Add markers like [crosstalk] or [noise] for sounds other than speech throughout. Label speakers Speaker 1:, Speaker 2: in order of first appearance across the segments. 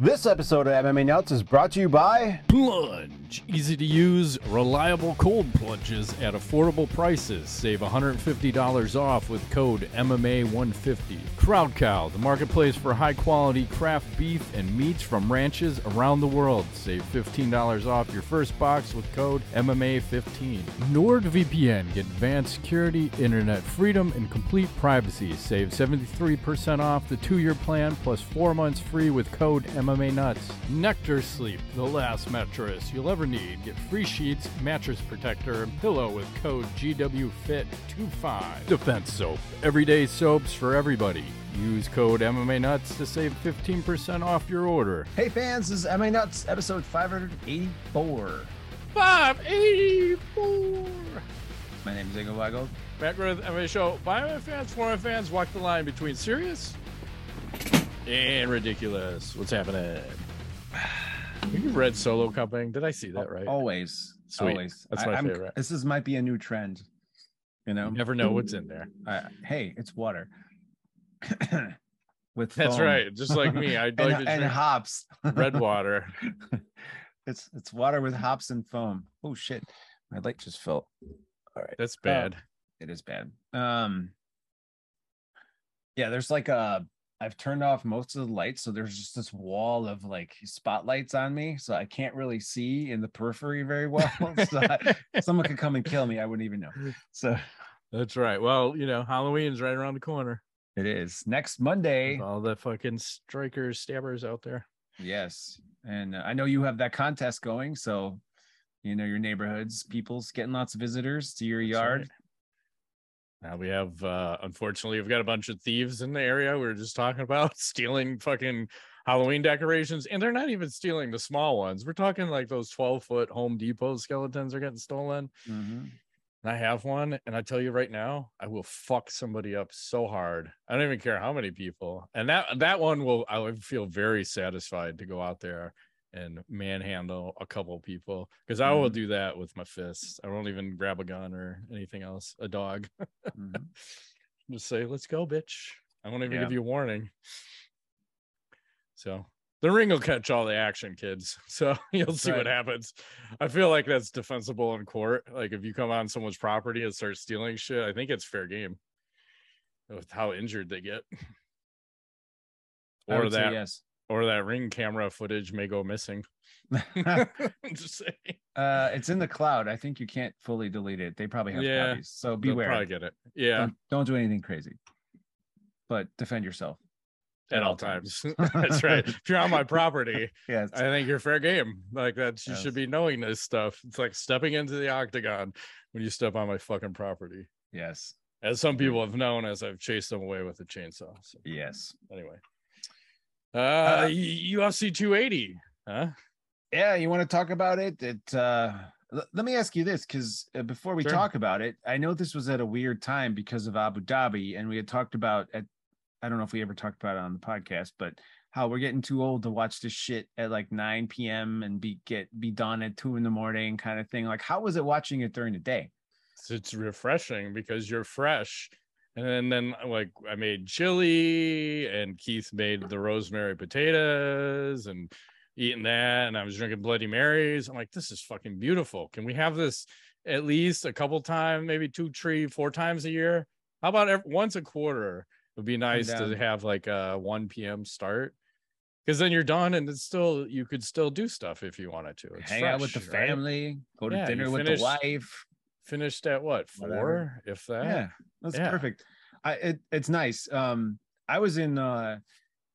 Speaker 1: This episode of MMA Nuts is brought to you by
Speaker 2: Plunge. Easy to use, reliable cold plunges at affordable prices. Save $150 off with code MMA150. Crowd Cow, the marketplace for high quality craft beef and meats from ranches around the world. Save $15 off your first box with code MMA15. NordVPN, get advanced security, internet freedom, and complete privacy. Save 73% off the two year plan plus four months free with code MMA Nuts. Nectar Sleep, the last mattress you'll ever need. Get free sheets, mattress protector, and pillow with code GWFIT25. Defense Soap, everyday soaps for everybody. Use code MMA Nuts to save 15% off your order.
Speaker 1: Hey fans, this is MMA Nuts, episode 584.
Speaker 2: 584!
Speaker 1: My name is Ingo Weigel.
Speaker 2: Matt Griffith, MMA Show. By MMA fans, for MMA fans, walk the line between serious and ridiculous. What's happening? You read Solo Cupping? Did I see that right?
Speaker 1: Always.
Speaker 2: Sweet.
Speaker 1: Always.
Speaker 2: That's my
Speaker 1: I'm-
Speaker 2: favorite.
Speaker 1: This is might be a new trend. You know?
Speaker 2: You never know what's in there.
Speaker 1: I- hey, it's water. [coughs] With
Speaker 2: That's right. Just like me, I'd [laughs]
Speaker 1: and,
Speaker 2: like to
Speaker 1: and hops.
Speaker 2: red [laughs] water.
Speaker 1: it's it's water with hops and foam. Oh shit. My light just fell. All right.
Speaker 2: That's bad.
Speaker 1: It is bad. Um yeah, there's like a I've turned off most of the lights, so there's just this wall of like spotlights on me, so I can't really see in the periphery very well. [laughs] so I- someone could come and kill me, I wouldn't even know. [laughs] So
Speaker 2: That's right. Well, you know, Halloween's right around the corner.
Speaker 1: it is next Monday.
Speaker 2: With all the fucking strikers, stabbers out there.
Speaker 1: Yes, and uh, I know you have that contest going, so you know your neighborhoods, people's getting lots of visitors to your
Speaker 2: That's
Speaker 1: yard.
Speaker 2: right. Now we have, uh, unfortunately, we've got a bunch of thieves in the area. We were just talking about [laughs] stealing fucking Halloween decorations, and they're not even stealing the small ones. We're talking like those 12 foot Home Depot skeletons are getting stolen.
Speaker 1: Mhm.
Speaker 2: And I have one, and I tell you right now, I will fuck somebody up so hard. I don't even care how many people. And that that one will I would feel very satisfied to go out there and manhandle a couple people because I will
Speaker 1: Mhm.
Speaker 2: do that with my fists. I won't even grab a gun or anything else, a dog.
Speaker 1: Mhm. [laughs]
Speaker 2: Just say, "Let's go, bitch." I won't even
Speaker 1: Yeah.
Speaker 2: give you a warning. So the ring will catch all the action, kids. [laughs] So [laughs] you'll see what happens. I feel like that's defensible in court. Like if you come on someone's property and start stealing shit, I think it's fair game with how injured they get. Or that,
Speaker 1: yes.
Speaker 2: Or that ring camera footage may go missing. [laughs] [laughs] Just saying.
Speaker 1: Uh, it's in the cloud. I think you can't fully delete it. They probably have
Speaker 2: Yeah,
Speaker 1: copies, so beware.
Speaker 2: probably get it. Yeah,
Speaker 1: Don't, don't do anything crazy, but defend yourself
Speaker 2: at all times. [laughs] That's right. If you're on my property,
Speaker 1: it's-
Speaker 2: I think you're fair game. Like that, you
Speaker 1: Yes.
Speaker 2: should be knowing this stuff. It's like stepping into the octagon when you step on my fucking property.
Speaker 1: yes,
Speaker 2: As some people have known, as I've chased them away with a chainsaw. So
Speaker 1: yes.
Speaker 2: anyway, uh, UFC 280, huh?
Speaker 1: Yeah, you want to talk about it? It. Uh, l- let me ask you this, because uh, before we
Speaker 2: Sure.
Speaker 1: talk about it, I know this was at a weird time because of Abu Dhabi, and we had talked about at. I don't know if we ever talked about it on the podcast, but how we're getting too old to watch this shit at like 9 p.m. and be get be done at two in the morning, kind of thing. Like, how was it watching it during the day?
Speaker 2: So it's refreshing because you're fresh. And then, then like I made chili and Keith made the rosemary potatoes and eating that. And I was drinking Bloody Marys. I'm like, this is fucking beautiful. Can we have this at least a couple times, maybe two, three, four times a year? How about ev- once a quarter? It would be nice to have like a 1 p.m. start. Because then you're done and it's still you could still do stuff if you wanted to. It's
Speaker 1: Hang out with the
Speaker 2: right?
Speaker 1: family, go to
Speaker 2: Yeah,
Speaker 1: dinner with
Speaker 2: finish-
Speaker 1: the wife.
Speaker 2: Finished at what four,
Speaker 1: Whatever.
Speaker 2: if that.
Speaker 1: yeah that's
Speaker 2: Yeah.
Speaker 1: perfect i it, it's nice um i was in uh,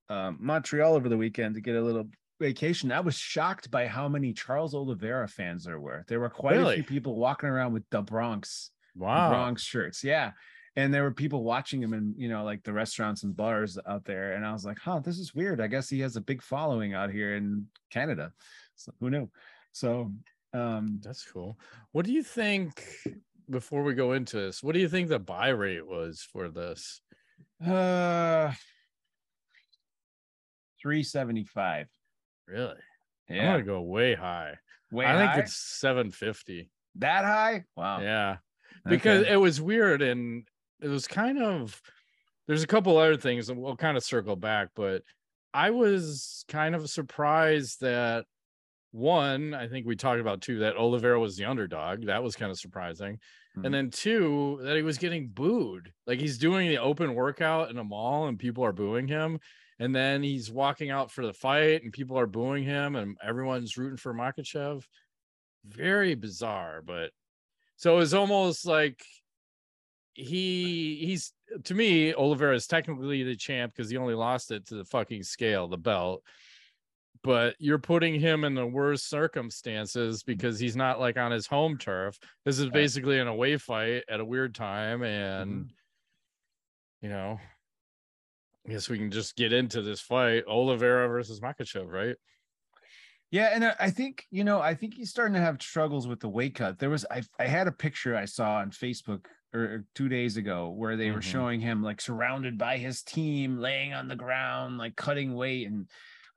Speaker 1: uh montreal over the weekend to get a little vacation i was shocked by how many charles oliveira fans there were there were quite a few people walking around with the bronx
Speaker 2: Wow.
Speaker 1: bronx shirts yeah and there were people watching him in you know like the restaurants and bars out there and i was like huh this is weird i guess he has a big following out here in canada so who knew so um
Speaker 2: That's cool. What do you think before we go into this? What do you think the buy rate was for this?
Speaker 1: uh 375
Speaker 2: Really? I'm
Speaker 1: yeah
Speaker 2: gonna go way high.
Speaker 1: way
Speaker 2: I think it's 750.
Speaker 1: that high wow
Speaker 2: Yeah. Because
Speaker 1: Okay.
Speaker 2: it was weird and it was kind of there's a couple other things and we'll kind of circle back, but I was kind of surprised that one, I think we talked about too, that Oliveira was the underdog. That was kind of surprising. Mm-hmm. And then two, that he was getting booed. Like he's doing the open workout in a mall and people are booing him. And then he's walking out for the fight and people are booing him and everyone's rooting for Makhachev. Very bizarre, but so it was almost like he he's to me Oliveira is technically the champ because he only lost it to the fucking scale, the belt. But you're putting him in the worst circumstances because he's not like on his home turf. This is basically an away fight at a weird time, and mm-hmm. you know, I guess we can just get into this fight: Oliveira versus Makhachev, right?
Speaker 1: Yeah, and I think you know, I think he's starting to have struggles with the weight cut. There was I I had a picture I saw on Facebook or two days ago where they mm-hmm. were showing him like surrounded by his team, laying on the ground, like cutting weight, and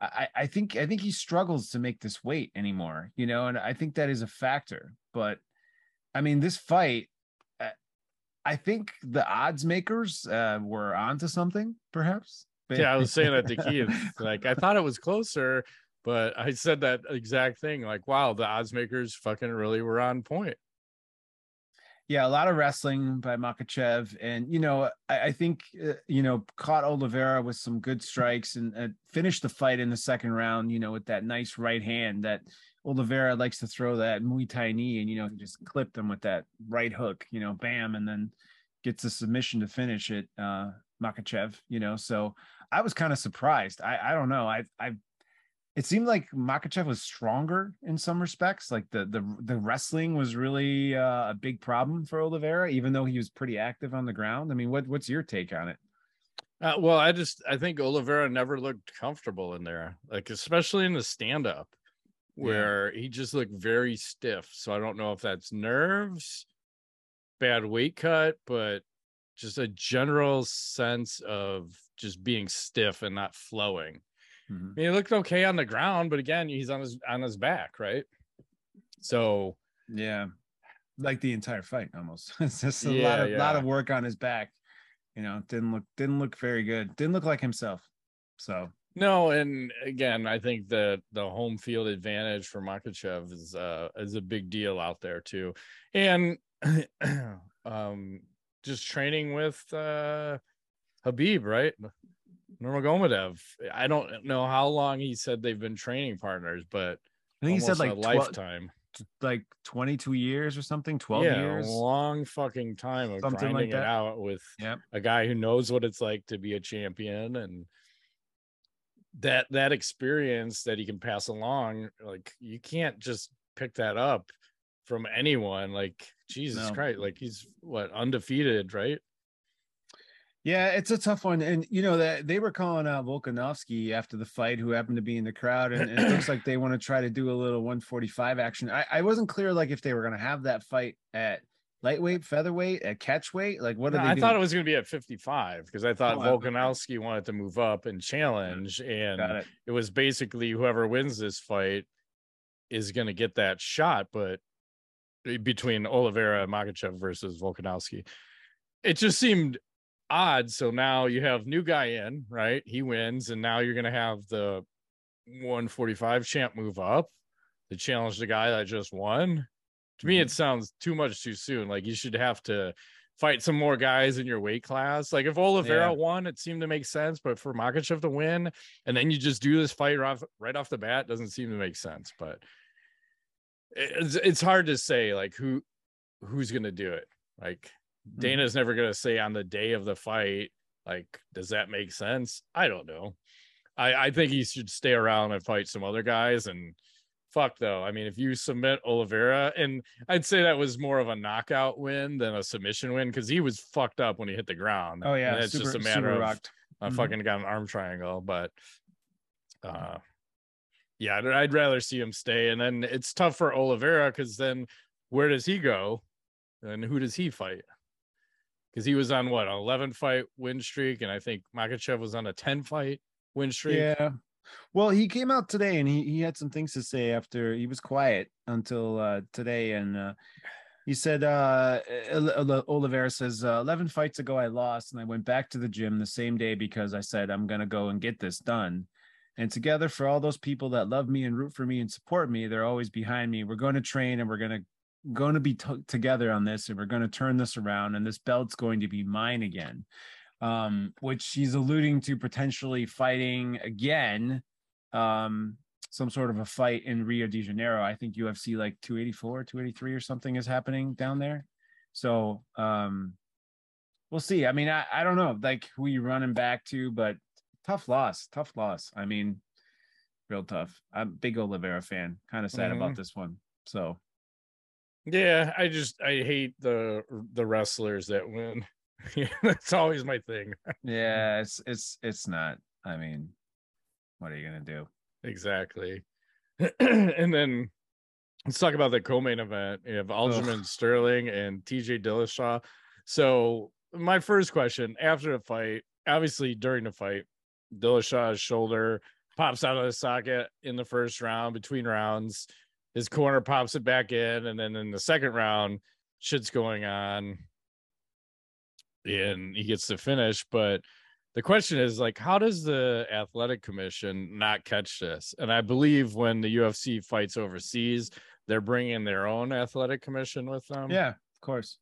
Speaker 1: I I think I think he struggles to make this weight anymore. You know, and I think that is a factor. But I mean, this fight. Uh, I think the odds makers uh, were onto something, perhaps.
Speaker 2: Yeah, I was saying that to [laughs] Keith. Like, I thought it was closer, but I said that exact thing. Like, wow, the odds makers fucking really were on point.
Speaker 1: Yeah, a lot of wrestling by Makhachev, and you know, I, I think uh, you know caught Oliveira with some good strikes and uh, finished the fight in the second round. You know, with that nice right hand that Oliveira likes to throw that Muay Thai knee, and you know, just clipped him with that right hook. You know, bam, and then gets a submission to finish it. Uh, Makhachev, you know, so I was kind of surprised. I I don't know. I I it seemed like Makhachev was stronger in some respects. Like the the the wrestling was really uh, a big problem for Oliveira, even though he was pretty active on the ground. I mean, what what's your take on it?
Speaker 2: Uh, well, I just I think Oliveira never looked comfortable in there, like especially in the stand up, where yeah. he just looked very stiff. So I don't know if that's nerves, bad weight cut, but just a general sense of just being stiff and not flowing. Mm-hmm. I mean, he looked okay on the ground, but again, he's on his on his back, right? So
Speaker 1: yeah, like the entire fight almost. [laughs] it's just a yeah, lot of yeah. lot of work on his back. You know, didn't look didn't look very good. Didn't look like himself. So
Speaker 2: no, and again, I think that the home field advantage for Makhachev is uh is a big deal out there too. And [clears throat] um just training with uh Khabib, right? Nurmagomedov. I don't know how long he said they've been training partners, but
Speaker 1: I think he said like a lifetime, like 22 years or something, 12 yeah, years,
Speaker 2: long fucking time of something grinding like it out with yep. a guy who knows what it's like to be a champion and that that experience that he can pass along. Like you can't just pick that up from anyone. Like Jesus no. Christ, like he's what undefeated, right?
Speaker 1: Yeah, it's a tough one, and you know that they were calling out Volkanovski after the fight, who happened to be in the crowd, and, and it looks like [clears throat] they want to try to do a little 145 action. I, I wasn't clear like if they were going to have that fight at lightweight, featherweight, at catchweight. Like what?
Speaker 2: No, I doing? thought it was going to be at 55 because I thought oh, Volkanovski wanted to move up and challenge, and it. it was basically whoever wins this fight is going to get that shot, but eh, between Oliveira and Makhachev versus Volkanovski. It just seemed odd. So now you have new guy in, right? He wins, and now you're gonna have the 145 champ move up to challenge the guy that just won. To me, it mm-hmm. sounds too much too soon. Like you should have to fight some more guys in your weight class. Like if Oliveira yeah. won, it seemed to make sense, but for Makhachev to win and then you just do this fight right off, right off the bat doesn't seem to make sense. But it's it's hard to say like who who's gonna do it. Like. Dana's never going to say on the day of the fight, like, does that make sense? I don't know. I, I think he should stay around and fight some other guys. And fuck, though. I mean, if you submit Oliveira, and I'd say that was more of a knockout win than a submission win because he was fucked up when he hit the ground.
Speaker 1: Oh, yeah.
Speaker 2: And it's super, just a matter of rocked. I mm-hmm. fucking got an arm triangle. But, uh, yeah, I'd rather see him stay. And then it's tough for Oliveira because then where does he go? And who does he fight? Because he was on what an 11 fight win streak, and I think Makhachev was on a 10 fight win streak.
Speaker 1: Yeah. Well, he came out today and he, he had some things to say after he was quiet until uh, today. And uh, he said, uh, Oliveira says, uh, 11 fights ago, I lost and I went back to the gym the same day because I said, I'm going to go and get this done. And together, for all those people that love me and root for me and support me, they're always behind me. We're going to train and we're going to going to be t- together on this and we're going to turn this around and this belt's going to be mine again um which she's alluding to potentially fighting again um some sort of a fight in Rio de Janeiro. I think UFC like 284, 283 or something is happening down there. So um we'll see. I mean, I, I don't know like who you running back to, but tough loss, tough loss. I mean, real tough. I'm big Oliveira fan. Kind of sad mm-hmm. about this one. So
Speaker 2: yeah, I just I hate the the wrestlers that win. [laughs] That's always my thing. [laughs]
Speaker 1: yeah, it's it's it's not. I mean, what are you gonna do?
Speaker 2: Exactly. [clears throat] and then let's talk about the co-main event. You have Aljamain Sterling and TJ Dillashaw. So my first question after the fight, obviously during the fight, Dillashaw's shoulder pops out of the socket in the first round. Between rounds, his corner pops it back in, and then in the second round, shit's going on, and he gets to finish. But the question is like how does the athletic commission not catch this? And i believe when the ufc fights overseas they're bringing their own athletic commission with them.
Speaker 1: Yeah of course.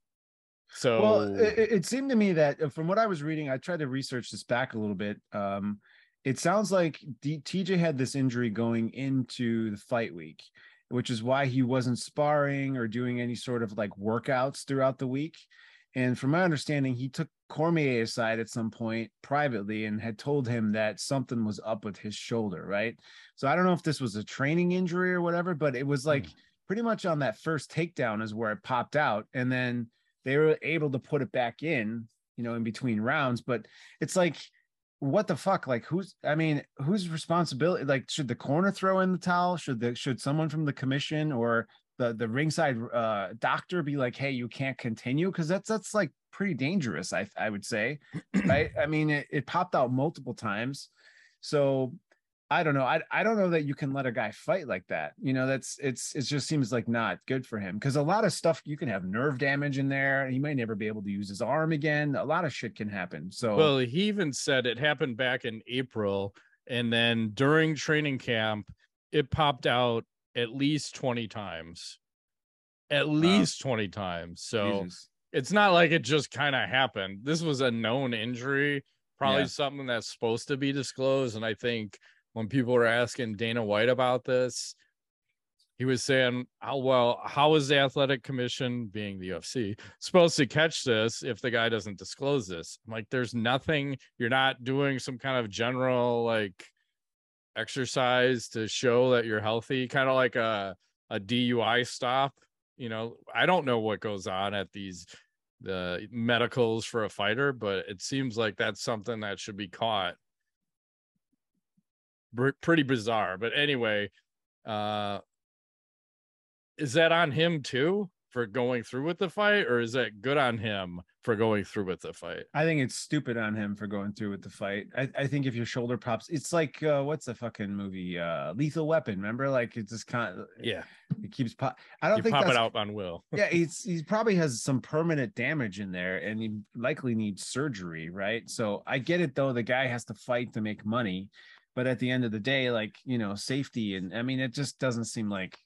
Speaker 2: So
Speaker 1: well it, it seemed to me that uh, from what i was reading i tried to research this back a little bit um it sounds like D- tj had this injury going into the fight week which is why he wasn't sparring or doing any sort of like workouts throughout the week and from my understanding, he took Cormier aside at some point privately and had told him that something was up with his shoulder, right? So I don't know if this was a training injury or whatever, but it was like mm. pretty much on that first takedown is where it popped out. And then they were able to put it back in, you know, in between rounds. But it's like, what the fuck? Like who's I mean, whose responsibility? Like, should the corner throw in the towel? Should the should someone from the commission or the the ringside uh, doctor be like, "Hey, you can't continue," because that's that's like pretty dangerous. I I would say, right? I mean, it, it popped out multiple times, so I don't know. I I don't know that you can let a guy fight like that. You know, that's it's it just seems like not good for him because a lot of stuff you can have nerve damage in there. He might never be able to use his arm again. A lot of shit can happen. So
Speaker 2: well, he even said it happened back in April, and then during training camp, it popped out at least 20 times at least 20 times so Jesus. it's not like it just kind of happened this was a known injury probably yeah. something that's supposed to be disclosed and i think when people were asking dana white about this he was saying how well how is the athletic commission being the ufc supposed to catch this if the guy doesn't disclose this I'm like there's nothing you're not doing some kind of general like exercise to show that you're healthy, kind of like a a DUI stop. You know, I don't know what goes on at these the medicals for a fighter, but it seems like that's something that should be caught. Pretty bizarre, but anyway, uh is that on him too? for going through with the fight, or is that good on him for going through with the fight?
Speaker 1: I think it's stupid on him for going through with the fight. I, I think if your shoulder pops, it's like uh, what's the fucking movie? Uh, Lethal Weapon. Remember, like it's just kind of
Speaker 2: yeah.
Speaker 1: It keeps pop. I don't
Speaker 2: you
Speaker 1: think
Speaker 2: pop it out on Will. [laughs]
Speaker 1: yeah, he's he probably has some permanent damage in there, and he likely needs surgery. Right. So I get it though. The guy has to fight to make money, but at the end of the day, like you know, safety and I mean, it just doesn't seem like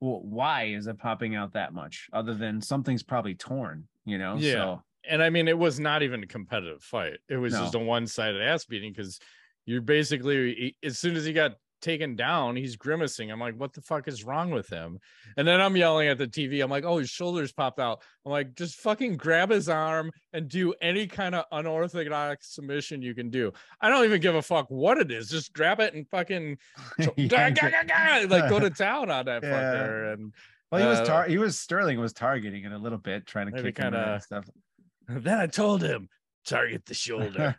Speaker 1: well, why is it popping out that much other than something's probably torn, you know?
Speaker 2: Yeah. So, and I mean, it was not even a competitive fight. It was no. just a one sided ass beating because you're basically, as soon as he got taken down. He's grimacing. I'm like, what the fuck is wrong with him? And then I'm yelling at the TV. I'm like, oh, his shoulders popped out. I'm like, just fucking grab his arm and do any kind of unorthodox submission you can do. I don't even give a fuck what it is. Just grab it and fucking [laughs] [laughs] like go to [laughs] town on that yeah. fucker. And
Speaker 1: well, he was uh, tar- he was Sterling was targeting it a little bit, trying to kick kind of stuff.
Speaker 2: Then I told him target the shoulder.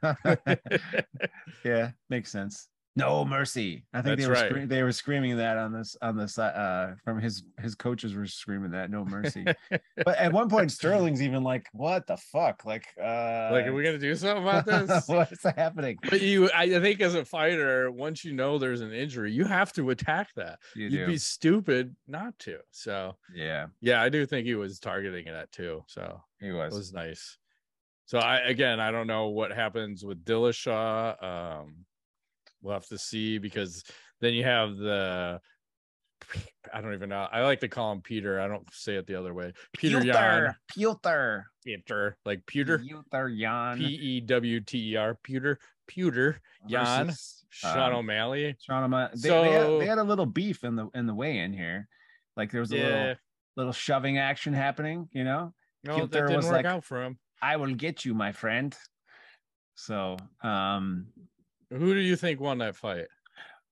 Speaker 1: yeah, makes sense. No mercy. I think That's they were right. scre- they were screaming that on this on this uh from his his coaches were screaming that no mercy. [laughs] but at one point Sterling's even like, what the fuck? Like uh
Speaker 2: like are we gonna do something about [laughs] this?
Speaker 1: What's happening?
Speaker 2: But you I think as a fighter, once you know there's an injury, you have to attack that. You You'd be stupid not to. So
Speaker 1: yeah.
Speaker 2: Yeah, I do think he was targeting that too. So
Speaker 1: he was
Speaker 2: it was nice. So I again I don't know what happens with Dillashaw. Um we'll have to see because then you have the I don't even know. I like to call him Peter. I don't say it the other way. Peter Yan.
Speaker 1: Pewter.
Speaker 2: Peter. Like Pewter.
Speaker 1: Pewter Yan.
Speaker 2: P E W T E R. Pewter. Pewter. Yan. Sean
Speaker 1: um,
Speaker 2: O'Malley.
Speaker 1: Sean O'Malley. They, they,
Speaker 2: So-
Speaker 1: had, they had a little beef in the in the weigh in here. Like there was a
Speaker 2: Yeah.
Speaker 1: little little shoving action happening, you know.
Speaker 2: No,
Speaker 1: Pewter
Speaker 2: that didn't
Speaker 1: was
Speaker 2: work
Speaker 1: like-
Speaker 2: out for him.
Speaker 1: I will get you, my friend. So um
Speaker 2: Who do you think won that fight?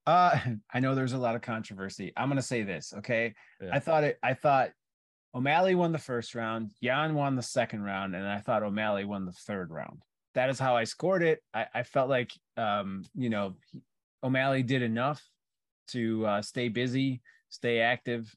Speaker 1: Uh, [laughs] I know there's a lot of controversy. I'm gonna say this, okay?
Speaker 2: Yeah.
Speaker 1: I thought it. I thought O'Malley won the first round, Yan won the second round, and I thought O'Malley won the third round. That is how I scored it. I, I felt like, um, you know, O'Malley did enough to uh, stay busy, stay active,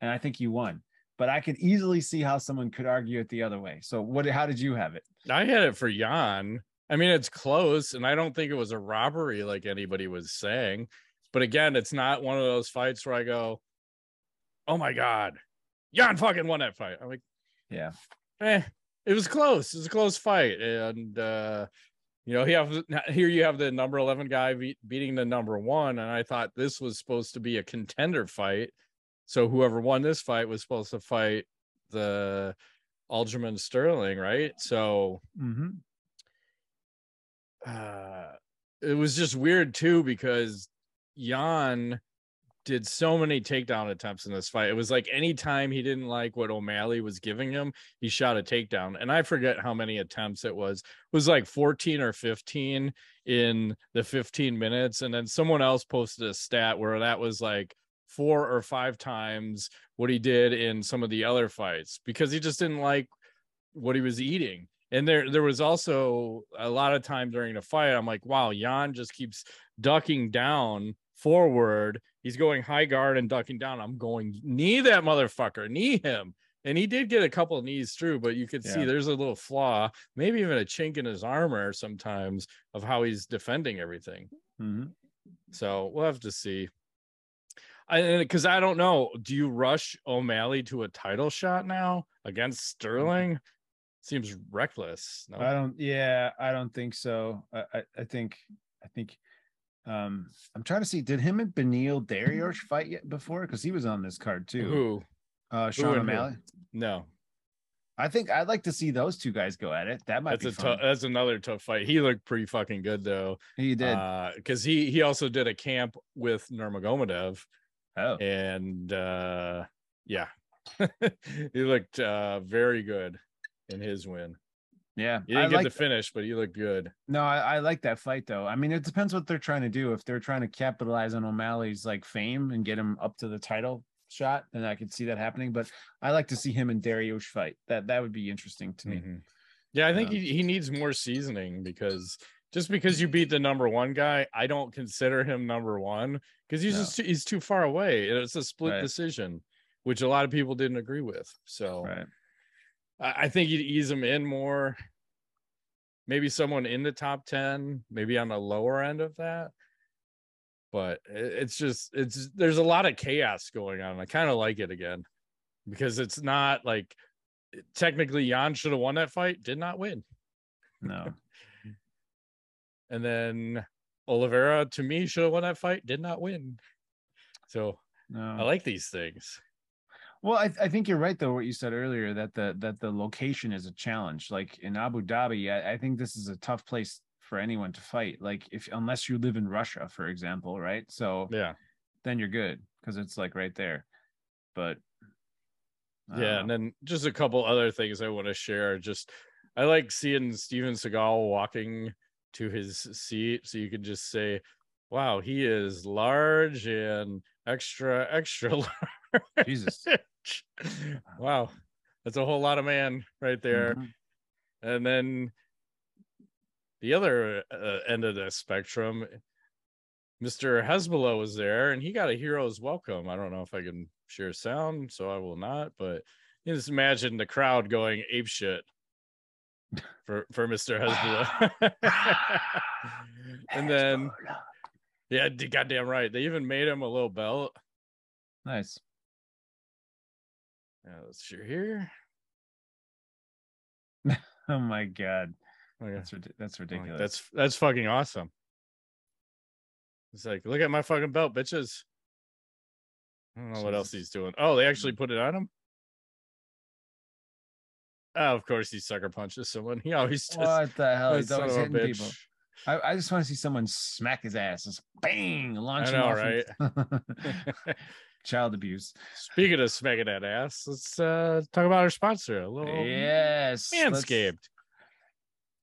Speaker 1: and I think you won. But I could easily see how someone could argue it the other way. So, what? How did you have it?
Speaker 2: I had it for Yan. I mean, it's close, and I don't think it was a robbery like anybody was saying. But again, it's not one of those fights where I go, "Oh my god, Yan fucking won that fight." I'm like,
Speaker 1: Yeah,
Speaker 2: eh, it was close. It was a close fight, and uh, you know, he have here you have the number eleven guy be- beating the number one, and I thought this was supposed to be a contender fight. So whoever won this fight was supposed to fight the Aljamain Sterling, right? So
Speaker 1: mm-hmm.
Speaker 2: Uh it was just weird too because Yan did so many takedown attempts in this fight. It was like anytime he didn't like what O'Malley was giving him, he shot a takedown. And I forget how many attempts it was. It was like 14 or 15 in the 15 minutes. And then someone else posted a stat where that was like four or five times what he did in some of the other fights because he just didn't like what he was eating. And there there was also a lot of time during the fight. I'm like, wow, Yan just keeps ducking down forward. He's going high guard and ducking down. I'm going knee that motherfucker, knee him. And he did get a couple of knees through, but you could see there's a little flaw, maybe even a chink in his armor sometimes of how he's defending everything.
Speaker 1: Mm-hmm.
Speaker 2: So we'll have to see. I because I don't know. Do you rush O'Malley to a title shot now against Sterling? Seems reckless. No?
Speaker 1: I don't. Yeah, I don't think so. I, I, I think. I think. Um, I'm trying to see. Did him and Beneil Dariush [laughs] fight yet before? Because he was on this card too.
Speaker 2: Who?
Speaker 1: Uh, Sean
Speaker 2: who?
Speaker 1: O'Malley.
Speaker 2: No,
Speaker 1: I think I'd like to see those two guys go at it. That might
Speaker 2: that's
Speaker 1: be
Speaker 2: a
Speaker 1: fun.
Speaker 2: tough. That's another tough fight. He looked pretty fucking good though.
Speaker 1: he did.
Speaker 2: because he he also did a camp with Nurmagomedov,
Speaker 1: oh,
Speaker 2: and uh yeah, [laughs] he looked uh very good in his win.
Speaker 1: yeah.
Speaker 2: He didn't get
Speaker 1: like.
Speaker 2: the finish, but he looked good.
Speaker 1: no, I, I like that fight though. I mean, it depends what they're trying to do. If they're trying to capitalize on O'Malley's like fame and get him up to the title shot, then I could see that happening. But I like to see him and Dariush fight. That that would be interesting to me.
Speaker 2: Mhm. Yeah, I think
Speaker 1: Um,
Speaker 2: he, he needs more seasoning because just because you beat the number one guy, I don't consider him number one because he's
Speaker 1: No.
Speaker 2: just too, he's too far away. It's a split
Speaker 1: Right.
Speaker 2: decision, which a lot of people didn't agree with. So
Speaker 1: Right.
Speaker 2: I, think you'd ease him in more. Maybe someone in the top 10, maybe on the lower end of that. But it's just it's there's a lot of chaos going on. I kind of like it again because it's not like technically Yan should have won that fight, did not win.
Speaker 1: No. [laughs]
Speaker 2: And then Oliveira to me should have won that fight, did not win. So
Speaker 1: No.
Speaker 2: I like these things.
Speaker 1: Well, I, I think you're right though. What you said earlier that the that the location is a challenge. Like in Abu Dhabi, I, I think this is a tough place for anyone to fight. Like if unless you live in Russia, for example, right? So
Speaker 2: Yeah.
Speaker 1: then you're good because it's like right there. But I
Speaker 2: Yeah, and then just a couple other things I want to share. Just I like seeing Steven Seagal walking to his seat, so you can just say, "Wow, he is large and extra, extra [laughs] large."
Speaker 1: Jesus.
Speaker 2: Wow, that's a whole lot of man right there.
Speaker 1: Mhm.
Speaker 2: And then the other uh, end of the spectrum, Mr. Hasbulla was there and he got a hero's welcome. I don't know if I can share sound, so I will not, but you just imagine the crowd going ape shit for, for Mr. Hasbulla. [sighs] [laughs] and then, yeah, goddamn right. They even made him a little belt.
Speaker 1: nice.
Speaker 2: Yeah, let's share here. [laughs]
Speaker 1: Oh my god,
Speaker 2: Oh, yeah.
Speaker 1: that's that's
Speaker 2: Oh,
Speaker 1: ridiculous.
Speaker 2: That's that's fucking awesome. It's like, look at my fucking belt, bitches. I don't know what else he's doing. Oh, they actually mm. put it on him. Oh, of course, he sucker punches someone. [laughs] He always does.
Speaker 1: What the hell? He's [laughs] always hitting
Speaker 2: bitch.
Speaker 1: people. I, I just want to see someone smack his ass. Just bang, launch
Speaker 2: I
Speaker 1: him
Speaker 2: know,
Speaker 1: off
Speaker 2: right?
Speaker 1: Child abuse.
Speaker 2: Speaking of smacking that ass, let's uh talk about our sponsor, a little
Speaker 1: yes.
Speaker 2: Manscaped.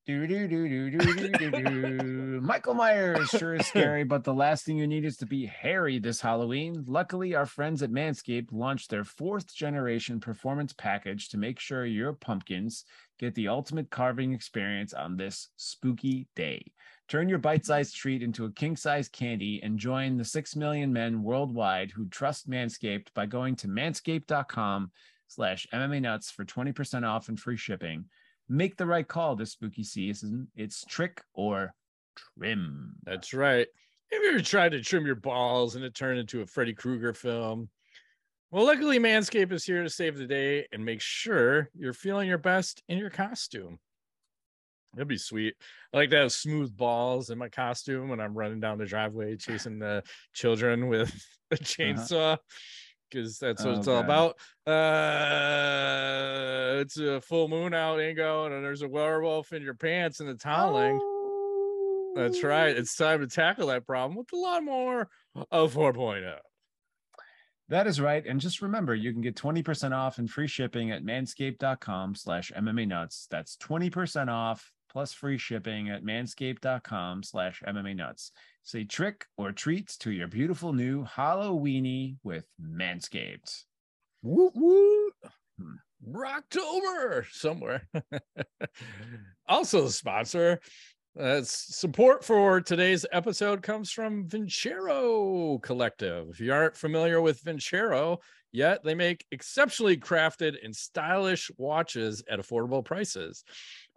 Speaker 1: Do, do, do, do, do, do, do. [laughs] Michael Myers sure is scary, but the last thing you need is to be hairy this Halloween. Luckily, our friends at Manscaped launched their fourth generation performance package to make sure your pumpkins get the ultimate carving experience on this spooky day. Turn your bite sized treat into a king sized candy and join the 6 million men worldwide who trust Manscaped by going to manscaped.com slash MMA nuts for 20% off and free shipping. Make the right call this spooky season. It's trick or trim.
Speaker 2: That's right. Have you ever tried to trim your balls and it turned into a Freddy Krueger film, well, luckily Manscaped is here to save the day and make sure you're feeling your best in your costume. That'd be sweet. I like to have smooth balls in my costume when I'm running down the driveway [laughs] chasing the children with [laughs] a chainsaw. Because that's what
Speaker 1: Oh,
Speaker 2: it's all
Speaker 1: God.
Speaker 2: about. Uh, it's a full moon out, Ingo, and there's a werewolf in your pants and the toweling. That's right. It's time to tackle that problem with the lawnmower of 4.0.
Speaker 1: That is right. And just remember, you can get 20% off and free shipping at manscaped.com slash MMA nuts. That's 20% off plus free shipping at manscaped.com slash MMA nuts. Say trick or treats to your beautiful new Halloweeny with Manscaped.
Speaker 2: Woo woo.
Speaker 1: Hmm.
Speaker 2: Rocktober somewhere. [laughs] also, the sponsor. Uh, support for today's episode comes from Vincero Collective. If you aren't familiar with Vincero yet, they make exceptionally crafted and stylish watches at affordable prices.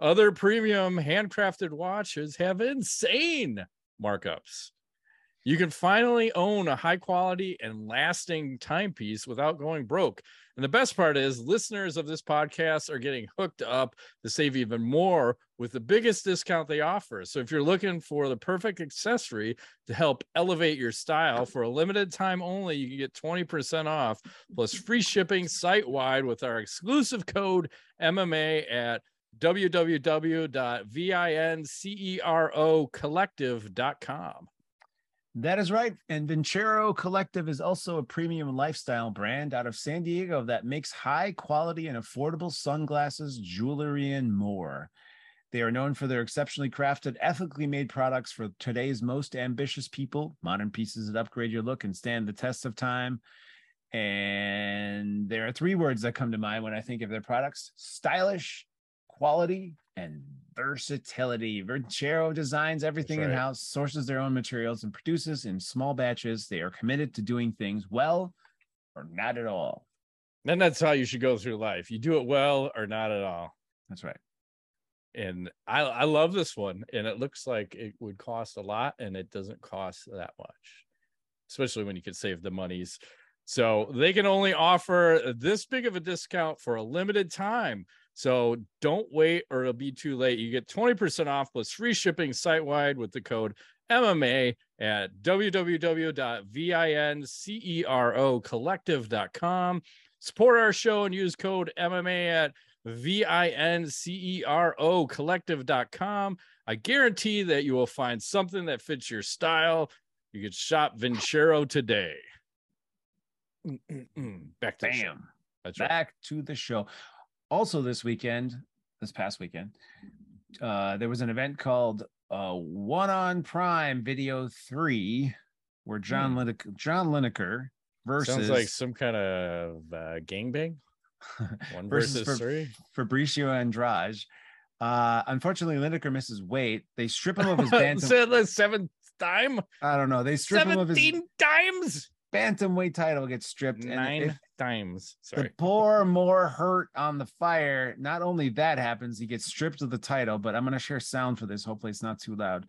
Speaker 2: Other premium handcrafted watches have insane markups. You can finally own a high quality and lasting timepiece without going broke. And the best part is, listeners of this podcast are getting hooked up to save even more with the biggest discount they offer. So if you're looking for the perfect accessory to help elevate your style for a limited time only, you can get 20% off plus free shipping site wide with our exclusive code MMA at www.vincerocollective.com.
Speaker 1: That is right. And Vincero Collective is also a premium lifestyle brand out of San Diego that makes high quality and affordable sunglasses, jewelry, and more. They are known for their exceptionally crafted, ethically made products for today's most ambitious people, modern pieces that upgrade your look and stand the test of time. And there are three words that come to mind when I think of their products stylish, quality, and versatility. Vincero designs everything
Speaker 2: right.
Speaker 1: in house, sources their own materials, and produces in small batches. They are committed to doing things well or not at all.
Speaker 2: And that's how you should go through life. You do it well or not at all.
Speaker 1: That's right.
Speaker 2: and I I love this one, and it looks like it would cost a lot, and it doesn't cost that much, especially when you could save the monies. So they can only offer this big of a discount for a limited time. So don't wait, or it'll be too late. You get 20% off plus free shipping site wide with the code MMA at www.vincerocollective.com. Support our show and use code MMA at V-I-N-C-E-R-O collective.com. I guarantee that you will find something that fits your style. You can shop Vincero today. Mm-mm-mm. Back to the show.
Speaker 1: Bam.
Speaker 2: That's right.
Speaker 1: Back to the show. Also, this weekend, this past weekend, uh, there was an event called uh, One on Prime Video 3, where John
Speaker 2: Hmm.
Speaker 1: Lineker, John Lineker versus
Speaker 2: Sounds like some kind of uh, gangbang. [laughs] One
Speaker 1: Versus
Speaker 2: versus, three.
Speaker 1: Fabricio Andrade. Uh, unfortunately, Lineker misses weight. They strip him of his [laughs] bantam.
Speaker 2: The seventh time.
Speaker 1: I don't know. They strip him of his
Speaker 2: Seventeen times.
Speaker 1: Bantamweight title. Gets stripped. and
Speaker 2: Nine
Speaker 1: if
Speaker 2: times.
Speaker 1: The
Speaker 2: Sorry.
Speaker 1: poor more hurt on the fire. Not only that happens, he gets stripped of the title. But I'm going to share sound for this. Hopefully, it's not too loud.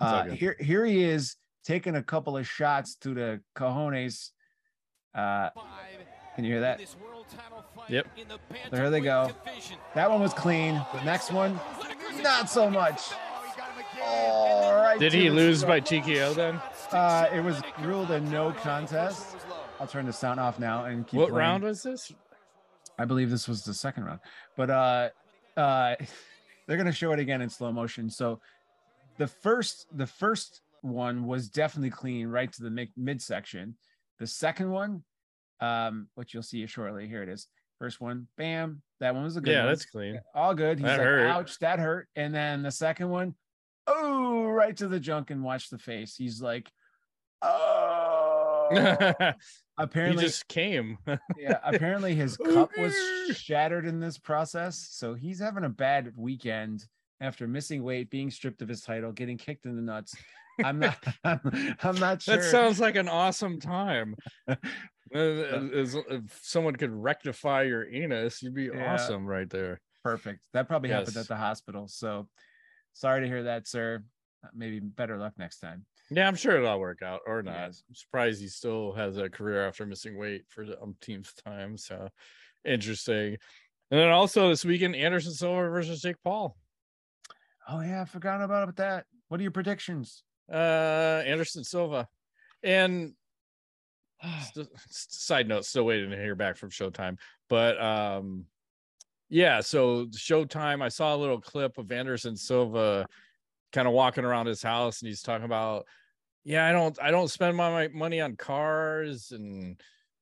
Speaker 1: Uh, here, here he is taking a couple of shots to the cojones. Uh, can you hear that?
Speaker 2: Yep.
Speaker 1: There they go. That one was clean. The next one, not so much. All right.
Speaker 2: Did he lose by TKO then?
Speaker 1: Uh, it was ruled a no contest. I'll turn the sound off now and keep.
Speaker 2: What
Speaker 1: playing.
Speaker 2: round was this?
Speaker 1: I believe this was the second round, but uh, uh, [laughs] they're gonna show it again in slow motion. So, the first, the first one was definitely clean, right to the mid- midsection. The second one, um, which you'll see shortly. Here it is. First one, bam. That one was a good
Speaker 2: Yeah,
Speaker 1: one.
Speaker 2: that's clean.
Speaker 1: all good. He's
Speaker 2: That
Speaker 1: like,
Speaker 2: hurt.
Speaker 1: ouch, that hurt. And then the second one, oh, right to the junk and watch the face. He's like, oh. [laughs]
Speaker 2: he
Speaker 1: apparently,
Speaker 2: just came. [laughs]
Speaker 1: yeah, apparently his cup was shattered in this process. So he's having a bad weekend after missing weight, being stripped of his title, getting kicked in the nuts. I'm not, [laughs] I'm, I'm not sure.
Speaker 2: That sounds like an awesome time. Uh, if someone could rectify your anus, you'd be
Speaker 1: Yeah.
Speaker 2: awesome right there.
Speaker 1: perfect. That probably happened at the hospital. So sorry to hear that, sir. Maybe better luck next time.
Speaker 2: Yeah, I'm sure it'll work out or not.
Speaker 1: Yes.
Speaker 2: I'm surprised he still has a career after missing weight for the umpteenth time. So interesting. And then also this weekend, Anderson Silva versus Jake Paul.
Speaker 1: Oh yeah, I forgot about that. What are your predictions?
Speaker 2: Uh Anderson Silva. And [sighs] st- side note, still waiting to hear back from Showtime. But um yeah, so Showtime, I saw a little clip of Anderson Silva kind of walking around his house and he's talking about yeah, I don't I don't spend my, my money on cars and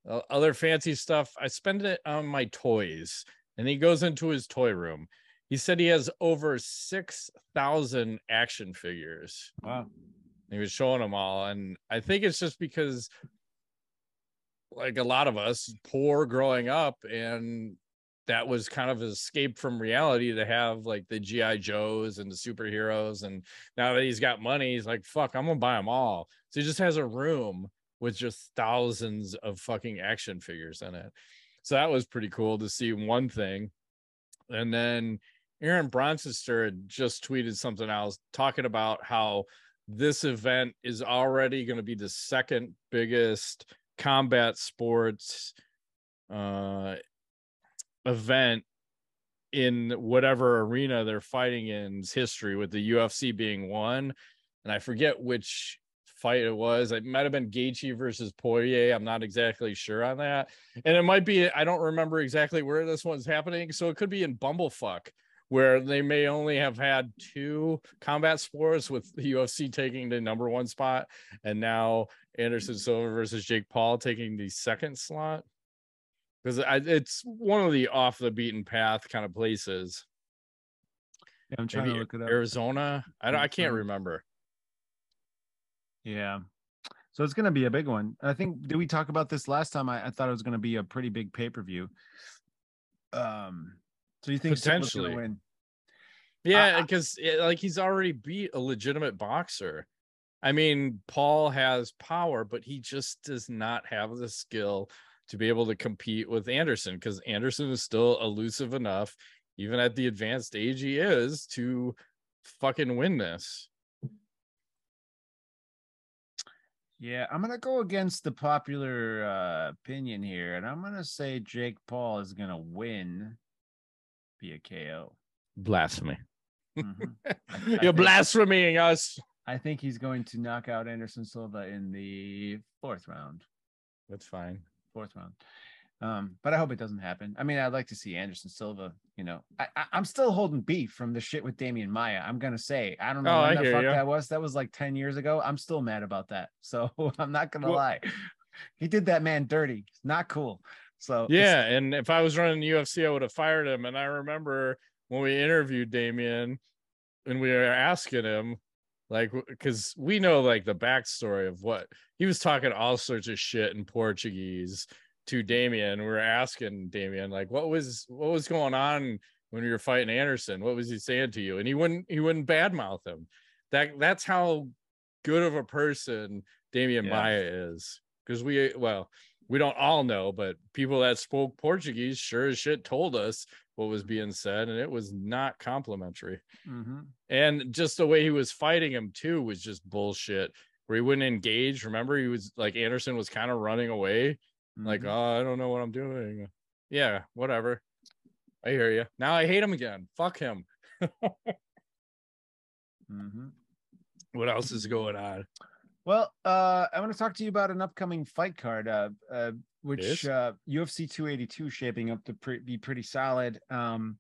Speaker 2: uh, other fancy stuff. I spend it on my toys. And he goes into his toy room. He said he has over 6,000 action figures.
Speaker 1: Wow.
Speaker 2: He was showing them all. And I think it's just because, like a lot of us, poor growing up, and that was kind of an escape from reality to have like the GI Joes and the superheroes. And now that he's got money, he's like, "Fuck, I'm gonna buy them all." So he just has a room with just thousands of fucking action figures in it. So that was pretty cool to see one thing. And then Aaron Bronsteter just tweeted something else talking about how this event is already going to be the second biggest combat sports uh event in whatever arena they're fighting in's history with the UFC being one and I forget which fight it was. It might have been Gaethje versus Poirier. I'm not exactly sure on that. And it might be I don't remember exactly where this one's happening, so it could be in Bumblefuck where they may only have had two combat sports with the UFC taking the number one spot and now Anderson Silva versus Jake Paul taking the second slot. Because it's one of the off the beaten path kind of places.
Speaker 1: Yeah, I'm trying
Speaker 2: Maybe
Speaker 1: to look it up.
Speaker 2: Arizona. I don't, I can't remember.
Speaker 1: Yeah. So it's gonna be a big one. I think did we talk about this last time? I, I thought it was gonna be a pretty big pay per view. Um. So you think
Speaker 2: Potentially.
Speaker 1: win?
Speaker 2: Yeah, because like he's already beat a legitimate boxer. I mean, Paul has power, but he just does not have the skill to be able to compete with Anderson because Anderson is still elusive enough, even at the advanced age he is, to fucking win this.
Speaker 1: Yeah, I'm gonna go against the popular uh, opinion here, and I'm gonna say Jake Paul is gonna win via KO.
Speaker 2: Blasphemy. [laughs]
Speaker 1: Mhm.
Speaker 2: You're blaspheming us.
Speaker 1: I think he's going to knock out Anderson Silva in the fourth round.
Speaker 2: That's fine.
Speaker 1: Fourth round. Um, but I hope it doesn't happen. I mean, I'd like to see Anderson Silva. You know, I, I I'm still holding beef from the shit with Demian Maia. I'm gonna say I don't know
Speaker 2: Oh,
Speaker 1: when
Speaker 2: I
Speaker 1: the fuck
Speaker 2: ya.
Speaker 1: that was. That was like ten years ago. I'm still mad about that. [laughs] So I'm not gonna
Speaker 2: Well-
Speaker 1: lie. He did that man dirty. It's not cool. So
Speaker 2: Yeah, and if I was running the UFC, I would have fired him. And I remember when we interviewed Demian, and we were asking him, like, because we know like the backstory of what he was talking all sorts of shit in Portuguese to Demian. We were asking Demian, like, what was what was going on when you were fighting Anderson? What was he saying to you? And he wouldn't he wouldn't badmouth him. That that's how good of a person Demian
Speaker 1: Yeah.
Speaker 2: Maia is. Because we well, we don't all know, but people that spoke Portuguese sure as shit told us what was being said, and it was not complimentary.
Speaker 1: Mhm.
Speaker 2: And just the way he was fighting him too was just bullshit. Where he wouldn't engage. Remember, he was like Anderson was kind of running away, like,
Speaker 1: Mhm.
Speaker 2: oh, I don't know what I'm doing. Yeah, whatever. I hear you. Now I hate him again. Fuck him. [laughs]
Speaker 1: Mhm.
Speaker 2: What else is going on?
Speaker 1: Well, uh, I want to talk to you about an upcoming fight card, uh, uh, which uh, UFC 282 shaping up to pre- be pretty solid. Um,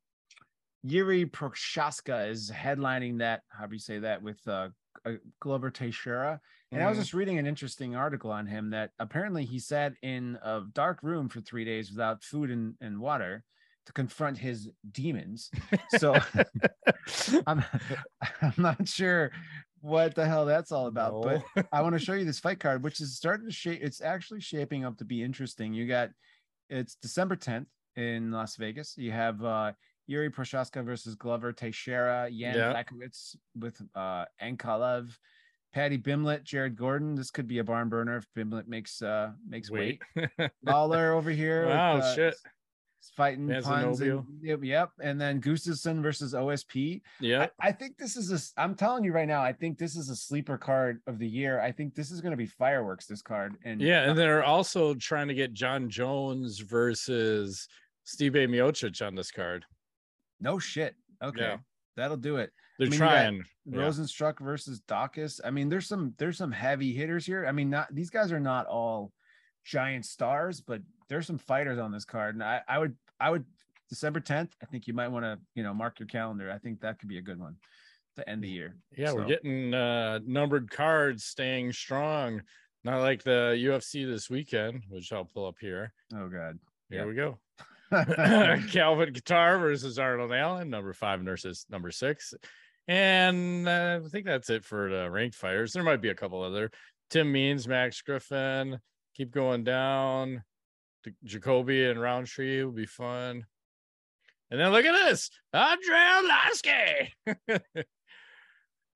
Speaker 1: Yuri Prochazka is headlining that. How do you say that with uh, uh, Glover Teixeira? And I was
Speaker 2: Mhm.
Speaker 1: just reading an interesting article on him that apparently he sat in a dark room for three days without food and, and water to confront his demons. So [laughs] I'm [laughs] I'm not sure what the hell that's all about, but I want to [laughs] show you this fight card, which is starting to shape. It's actually shaping up to be interesting. You got it's December 10th in Las Vegas. You have uh Yuri Prochazka versus Glover Teixeira, Yan
Speaker 2: Yeah.
Speaker 1: With uh Ankalaev, Paddy Pimblett, Jared Gordon. This could be a barn burner if Pimblett makes uh makes weight.
Speaker 2: Wait.
Speaker 1: Lawler over here. [laughs] with,
Speaker 2: wow,
Speaker 1: uh,
Speaker 2: shit.
Speaker 1: S- Fighting puns and, yep, and then Gustafsson versus OSP.
Speaker 2: Yeah.
Speaker 1: I, I think this is a. I'm telling you right now. I think this is a sleeper card of the year. I think this is going to be fireworks. This card and
Speaker 2: Yeah, and they're also trying to get Jon Jones versus Steve Miocic on this card.
Speaker 1: no shit. Okay,
Speaker 2: Yeah.
Speaker 1: that'll do it.
Speaker 2: They're
Speaker 1: mean,
Speaker 2: trying. Yeah.
Speaker 1: Rozenstruik versus Daukaus. I mean, there's some there's some heavy hitters here. I mean, not these guys are not all giant stars, but there's some fighters on this card, and I I would I would December 10th. I think you might want to you know mark your calendar. I think that could be a good one to end the year.
Speaker 2: Yeah, we're getting uh numbered cards staying strong. Not like the UFC this weekend, which I'll pull up here.
Speaker 1: Oh god.
Speaker 2: Here
Speaker 1: Yeah.
Speaker 2: we go. [laughs] Calvin Kattar versus Arnold Allen, number five versus number six. And uh, I think that's it for the ranked fighters. There might be a couple other. Tim Means, Max Griffin, keep going down. Jacoby and Rountree will be fun. And then look at this Andre Arlovsky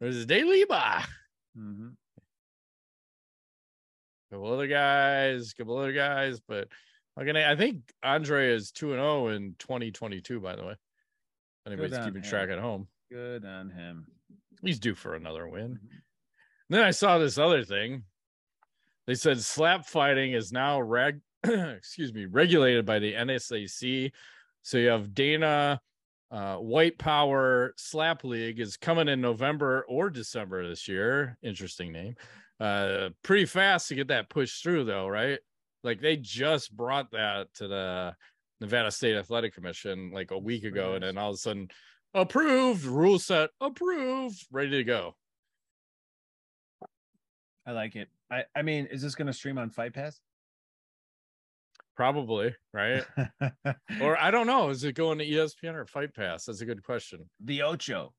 Speaker 2: versus [laughs] De Lima.
Speaker 1: Mhm.
Speaker 2: couple other guys, couple other guys, but gonna. I think Andre is two and zero in 2022. By the way, If anybody's keeping
Speaker 1: him.
Speaker 2: track at home,
Speaker 1: Good on him.
Speaker 2: he's due for another win.
Speaker 1: Mhm.
Speaker 2: Then I saw this other thing. They said slap fighting is now reg, [clears throat] excuse me, regulated by the NSAC. So you have Dana uh, White Power Slap League is coming in November or December this year. Interesting name. Uh, pretty fast to get that pushed through, though, right? Like they just brought that to the Nevada State Athletic Commission like a week ago, and then all of a sudden, approved, rule set approved, ready to go.
Speaker 1: I like it. I, I mean, is this going to stream on Fight Pass?
Speaker 2: Probably, right? [laughs] or I don't know. Is it going to ESPN or Fight Pass? That's a good question.
Speaker 1: the Ocho.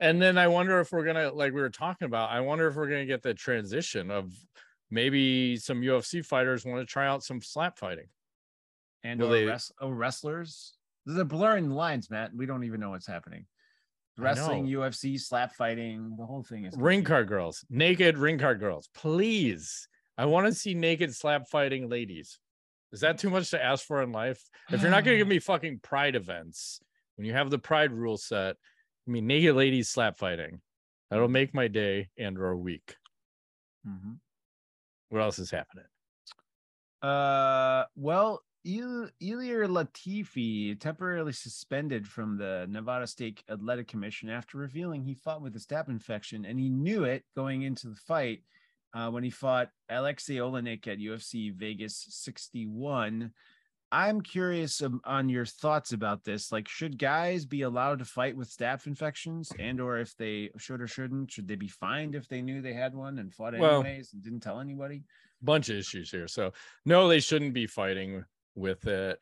Speaker 2: And then I wonder if we're gonna, like we were talking about, I wonder if we're gonna get the transition of maybe some UFC fighters want to try out some slap fighting.
Speaker 1: and or
Speaker 2: they-
Speaker 1: oh, wrestlers. They're blurring lines, Matt. We don't even know what's happening. Wrestling. UFC, slap fighting, the whole thing is
Speaker 2: Ring card girls, naked ring card girls, please. I want to see naked slap fighting ladies. Is that too much to ask for in life? If you're not gonna give [sighs] me fucking pride events, when you have the pride rule set, I mean naked ladies slap fighting. That'll make my day and or week.
Speaker 1: Mhm.
Speaker 2: What else is happening?
Speaker 1: Uh, well, Il- Ilir Latifi temporarily suspended from the Nevada State Athletic Commission after revealing he fought with a staph infection, and he knew it going into the fight uh, when he fought Alexei Oleynik at UFC Vegas 61. I'm curious on your thoughts about this. Like, should guys be allowed to fight with staph infections, and or if they should or shouldn't? Should they be fined if they knew they had one and fought
Speaker 2: Well-
Speaker 1: anyways and didn't tell anybody?
Speaker 2: bunch of issues here. So no, they shouldn't be fighting with it.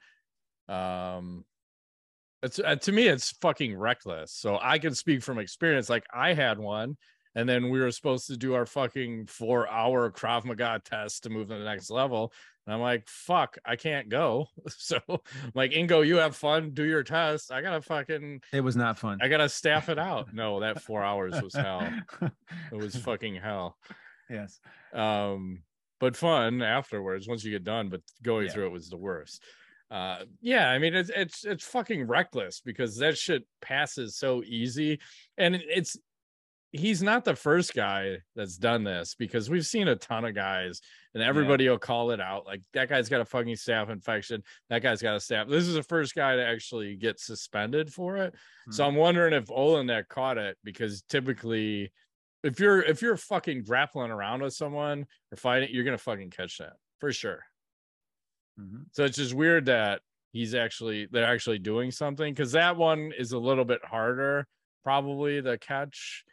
Speaker 2: Um it's uh, to me it's fucking reckless. So I can speak from experience. Like I had one, and then we were supposed to do our fucking four hour Krav Maga test to move to the next level. And I'm like, fuck, I can't go. [laughs] So I'm like, Ingo, you have fun, do your test. I gotta fucking
Speaker 1: It was not fun.
Speaker 2: I gotta staff it out. [laughs] No, that four hours was hell. It was [laughs] fucking hell
Speaker 1: yes.
Speaker 2: um but fun afterwards once you get done but going
Speaker 1: Yeah.
Speaker 2: through it was the worst uh yeah i mean it's it's it's fucking reckless because that shit passes so easy and it's he's not the first guy that's done this because we've seen a ton of guys and everybody will call it out like that guy's got a fucking staph infection that guy's got a staph this is the first guy to actually get suspended for it so
Speaker 1: Hmm.
Speaker 2: i'm wondering if Oleynik caught it because typically if you're if you're fucking grappling around with someone or fighting, you're gonna fucking catch that for sure.
Speaker 1: Mhm.
Speaker 2: So it's just weird that he's actually they're actually doing something because that one is a little bit harder probably the catch.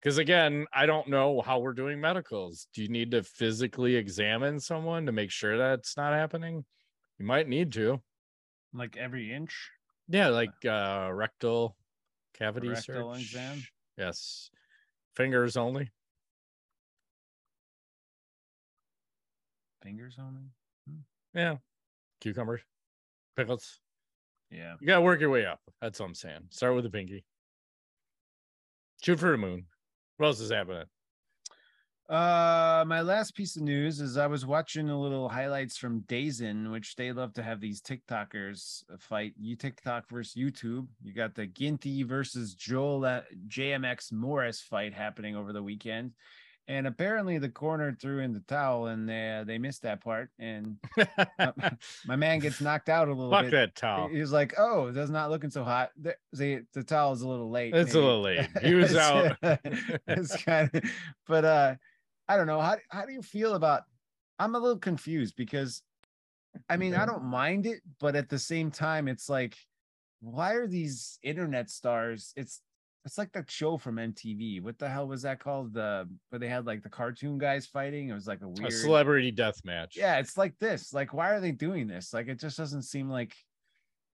Speaker 2: Because again, I don't know how we're doing medicals. Do you need to physically examine someone to make sure that's not happening? You might need to.
Speaker 1: Like every inch.
Speaker 2: Yeah, like uh rectal cavity
Speaker 1: rectal
Speaker 2: search.
Speaker 1: exam?
Speaker 2: Yes. Fingers only.
Speaker 1: Fingers only.
Speaker 2: Yeah. Cucumbers. Pickles.
Speaker 1: Yeah.
Speaker 2: You gotta work your way up. That's what I'm saying. Start with the pinky. Shoot for the moon. What else is happening?
Speaker 1: Uh, my last piece of news is I was watching a little highlights from DAZN, which they love to have these TikTokers fight. You TikTok versus YouTube. You got the Ginty versus Joel uh, JMX Morris fight happening over the weekend, and apparently the corner threw in the towel and they they missed that part, and uh, [laughs] my man gets knocked out a little
Speaker 2: Fuck
Speaker 1: bit.
Speaker 2: that towel.
Speaker 1: He was like, "Oh, that's not looking so hot." The the, the towel is a little late.
Speaker 2: It's a little late. He was [laughs] out.
Speaker 1: Uh, it's kind of, but uh, I don't know. How how do you feel about? I'm a little confused because, I mean, I don't mind it, but at the same time, it's like, why are these internet stars? It's it's like that show from MTV. What the hell was that called? The where they had like the cartoon guys fighting. It was like a
Speaker 2: A
Speaker 1: weird.
Speaker 2: celebrity death match.
Speaker 1: yeah, it's like this. Like, why are they doing this? Like, it just doesn't seem like.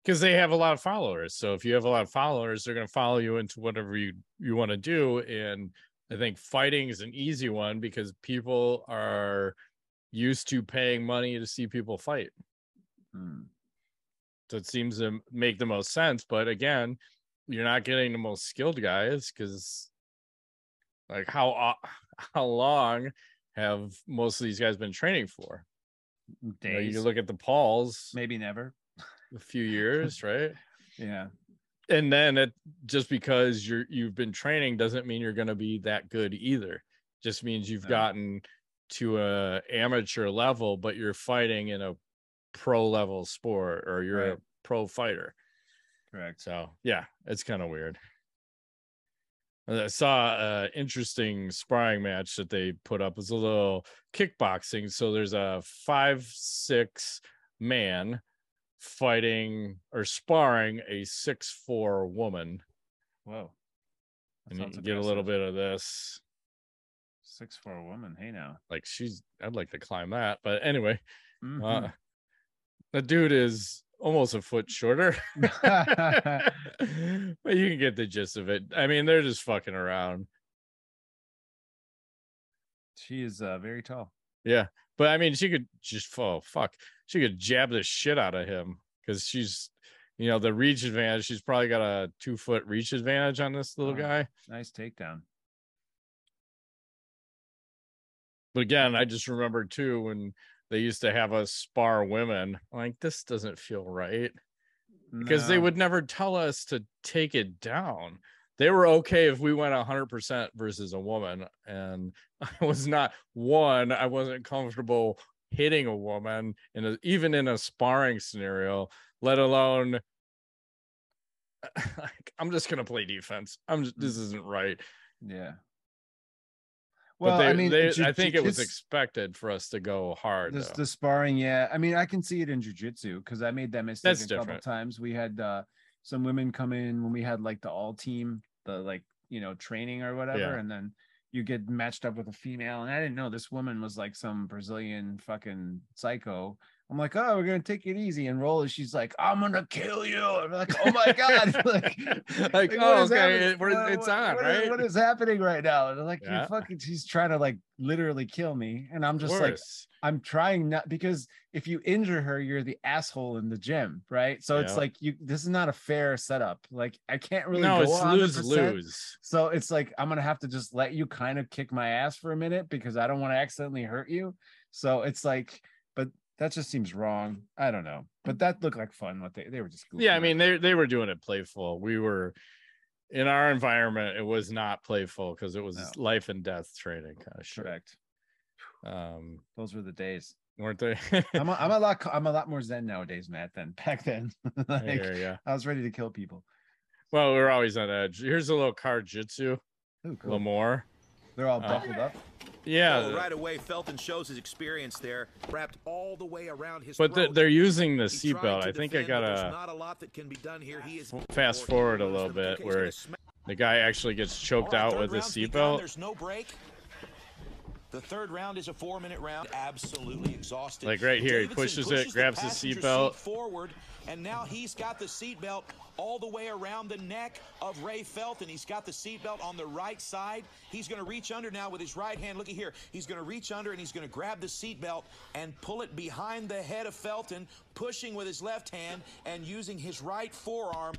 Speaker 2: Because they have a lot of followers. So if you have a lot of followers, they're gonna follow you into whatever you you want to do. And I think fighting is an easy one because people are used to paying money to see people fight.
Speaker 1: Hmm.
Speaker 2: So it seems to make the most sense. But again, you're not getting the most skilled guys because, like, how [laughs] how long have most of these guys been training for? You, know,
Speaker 1: days,
Speaker 2: you look at the Pauls,
Speaker 1: maybe never.
Speaker 2: a few years, right? [laughs]
Speaker 1: Yeah.
Speaker 2: And then it just because you're you've been training doesn't mean you're going to be that good either. Just means you've
Speaker 1: No.
Speaker 2: gotten to a amateur level, but you're fighting in a pro level sport or you're a pro fighter.
Speaker 1: Correct.
Speaker 2: So yeah, it's kind of weird. I saw an interesting sparring match that they put up. It's a little kickboxing. So there's a five six man fighting or sparring a six four woman,
Speaker 1: Whoa. That
Speaker 2: and you get a little bit of this.
Speaker 1: six four woman. Hey now.
Speaker 2: Like she's, I'd like to climb that, but anyway,
Speaker 1: Mhm.
Speaker 2: uh, the dude is almost a foot shorter, [laughs] [laughs] but you can get the gist of it. I mean, they're just fucking around.
Speaker 1: she is uh, very tall.
Speaker 2: Yeah, but I mean, she could just oh fuck, she could jab the shit out of him because she's, you know, the reach advantage. She's probably got a two foot reach advantage on this little
Speaker 1: Oh.
Speaker 2: guy.
Speaker 1: Nice takedown.
Speaker 2: But again, I just remember too when they used to have us spar women. Like this doesn't feel right because they would never tell us to take it down. They were okay if we went 100% versus a woman. And [laughs] I was not one, I wasn't comfortable hitting a woman in a, even in a sparring scenario, let alone [laughs] like, I'm just going to play defense. I'm just, this mm. isn't right.
Speaker 1: Yeah. Well,
Speaker 2: they,
Speaker 1: I mean,
Speaker 2: they, I think it was expected for us to go hard.
Speaker 1: this, the sparring. Yeah. I mean, I can see it in jujitsu because I made that mistake
Speaker 2: That's
Speaker 1: a couple times. We had uh, some women come in when we had like the all team, the like you know training or whatever,
Speaker 2: Yeah.
Speaker 1: and then you get matched up with a female, and I didn't know this woman was like some Brazilian fucking psycho. I'm like, oh, we're gonna take it easy and roll. And she's like, I'm gonna kill you. I'm like, oh my god, [laughs] [laughs] like,
Speaker 2: Like,
Speaker 1: what
Speaker 2: oh, okay, it-
Speaker 1: What-
Speaker 2: it's on,
Speaker 1: what is-
Speaker 2: right?
Speaker 1: what is happening right now? And they're like,
Speaker 2: Yeah.
Speaker 1: you fucking, she's trying to like literally kill me, and I'm just like, I'm trying not because if you injure her, you're the asshole in the gym, right? So it's like you this is not a fair setup. Like I can't really
Speaker 2: no, it's lose lose.
Speaker 1: So it's like I'm gonna have to just let you kind of kick my ass for a minute because I don't want to accidentally hurt you. So it's like, that just seems wrong. I don't know. But that looked like fun. What they they were just
Speaker 2: Yeah, I mean they they were doing it playful. We were in our environment. It was not playful because it was
Speaker 1: No.
Speaker 2: life and death training kind of shit.
Speaker 1: correct.
Speaker 2: Um,
Speaker 1: Those were the days.
Speaker 2: weren't they?
Speaker 1: I'm a, I'm a [laughs] lot I'm a lot more zen nowadays, Matt, than back then. [laughs]
Speaker 2: I
Speaker 1: like,
Speaker 2: hear ya.
Speaker 1: I was ready to kill people.
Speaker 2: Well, we're always on edge. Here's a little card jitsu.
Speaker 1: Ooh, cool.
Speaker 2: Lamore.
Speaker 1: They're all
Speaker 2: Uh,
Speaker 1: up.
Speaker 2: Yeah,
Speaker 3: Oh, right away, Felton shows his experience there, wrapped all the way around his
Speaker 2: but
Speaker 3: throat.
Speaker 2: they're using the
Speaker 3: He's trying
Speaker 2: seatbelt. I think I
Speaker 3: defend, but there's
Speaker 2: gotta
Speaker 3: not a lot that can be done here. He is
Speaker 2: fast forward a little bit where the guy actually gets choked
Speaker 3: All right,
Speaker 2: out with his
Speaker 3: round's begun.
Speaker 2: seatbelt.
Speaker 3: There's no break. The third round is a four-minute round. Absolutely exhausted.
Speaker 2: Like right here, he
Speaker 3: Davidson
Speaker 2: pushes it, grabs the
Speaker 3: passenger
Speaker 2: seatbelt.
Speaker 3: seat forward, and now he's got the seatbelt all the way around the neck of Ray Felton. He's got the seatbelt on the right side. He's going to reach under now with his right hand. Looky here. He's going to reach under and he's going to grab the seatbelt and pull it behind the head of Felton, pushing with his left hand and using his right forearm.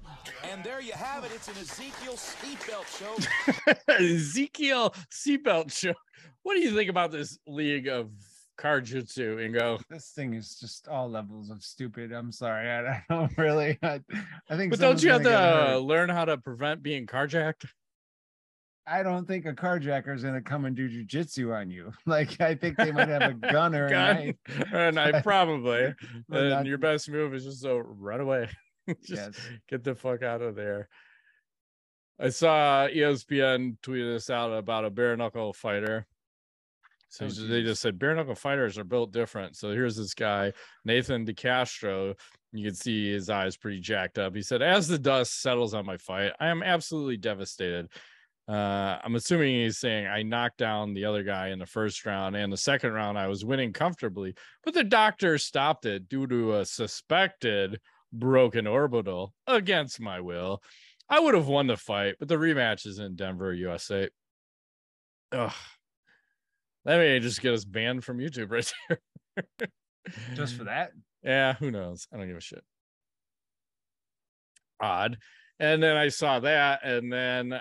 Speaker 3: And there you have it. It's an Ezekiel seatbelt show. [laughs]
Speaker 2: Ezekiel seatbelt show. What do you think about this league of car jutsu, Ingo?
Speaker 1: This thing is just all levels of stupid. I'm sorry. I, I don't [laughs] really. I, I think.
Speaker 2: But don't you have to
Speaker 1: gonna get hurt.
Speaker 2: learn how to prevent being carjacked?
Speaker 1: I don't think a carjacker is gonna come and do jujitsu on you. [laughs] Like I think they might have a [laughs] gun or a knife.
Speaker 2: or a knife, probably. And
Speaker 1: not-
Speaker 2: your best move is just to run away. just
Speaker 1: Yes.
Speaker 2: get the fuck out of there. I saw ESPN tweet this out about a bare knuckle fighter. So
Speaker 1: Oh,
Speaker 2: they just said bare knuckle fighters are built different. So here's this guy, Nathan DeCastro. You can see his eyes pretty jacked up. He said, As the dust settles on my fight, I am absolutely devastated. Uh, I'm assuming he's saying I knocked down the other guy in the first round and the second round I was winning comfortably, but the doctor stopped it due to a suspected broken orbital against my will. I would have won the fight, but the rematch is in Denver, USA. Ugh. That may just get us banned from YouTube right [laughs] there.
Speaker 1: Just for that.
Speaker 2: Yeah, who knows? I don't give a shit. Odd. And then I saw that, and then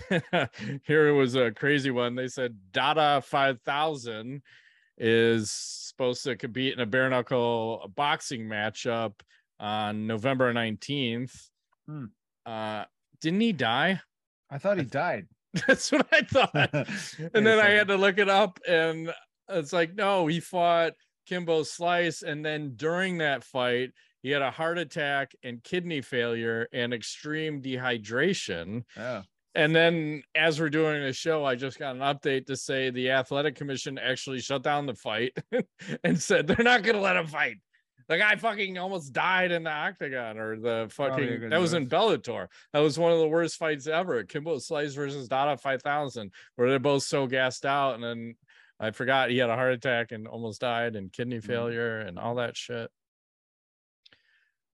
Speaker 2: [laughs] here was a crazy one. They said Dada 5000 is supposed to compete in a bare knuckle boxing matchup on November 19th.
Speaker 1: Hmm.
Speaker 2: Uh, didn't he die?
Speaker 1: I thought he died. [laughs]
Speaker 2: That's what I thought. [laughs] And then I had to look it up, and it's like, no, he fought Kimbo Slice, and then during that fight, he had a heart attack and kidney failure and extreme dehydration.
Speaker 1: Oh.
Speaker 2: And then, as we're doing the show, I just got an update to say the athletic commission actually shut down the fight [laughs] and said they're not going to let him fight. The guy fucking almost died in the octagon, or the fucking
Speaker 1: good
Speaker 2: that was in. Bellator. That was one of the worst fights ever. Kimbo Slice versus Dada 5000, where they're both so gassed out. And then I forgot he had a heart attack and almost died, and kidney
Speaker 1: Mhm.
Speaker 2: failure, and all that shit.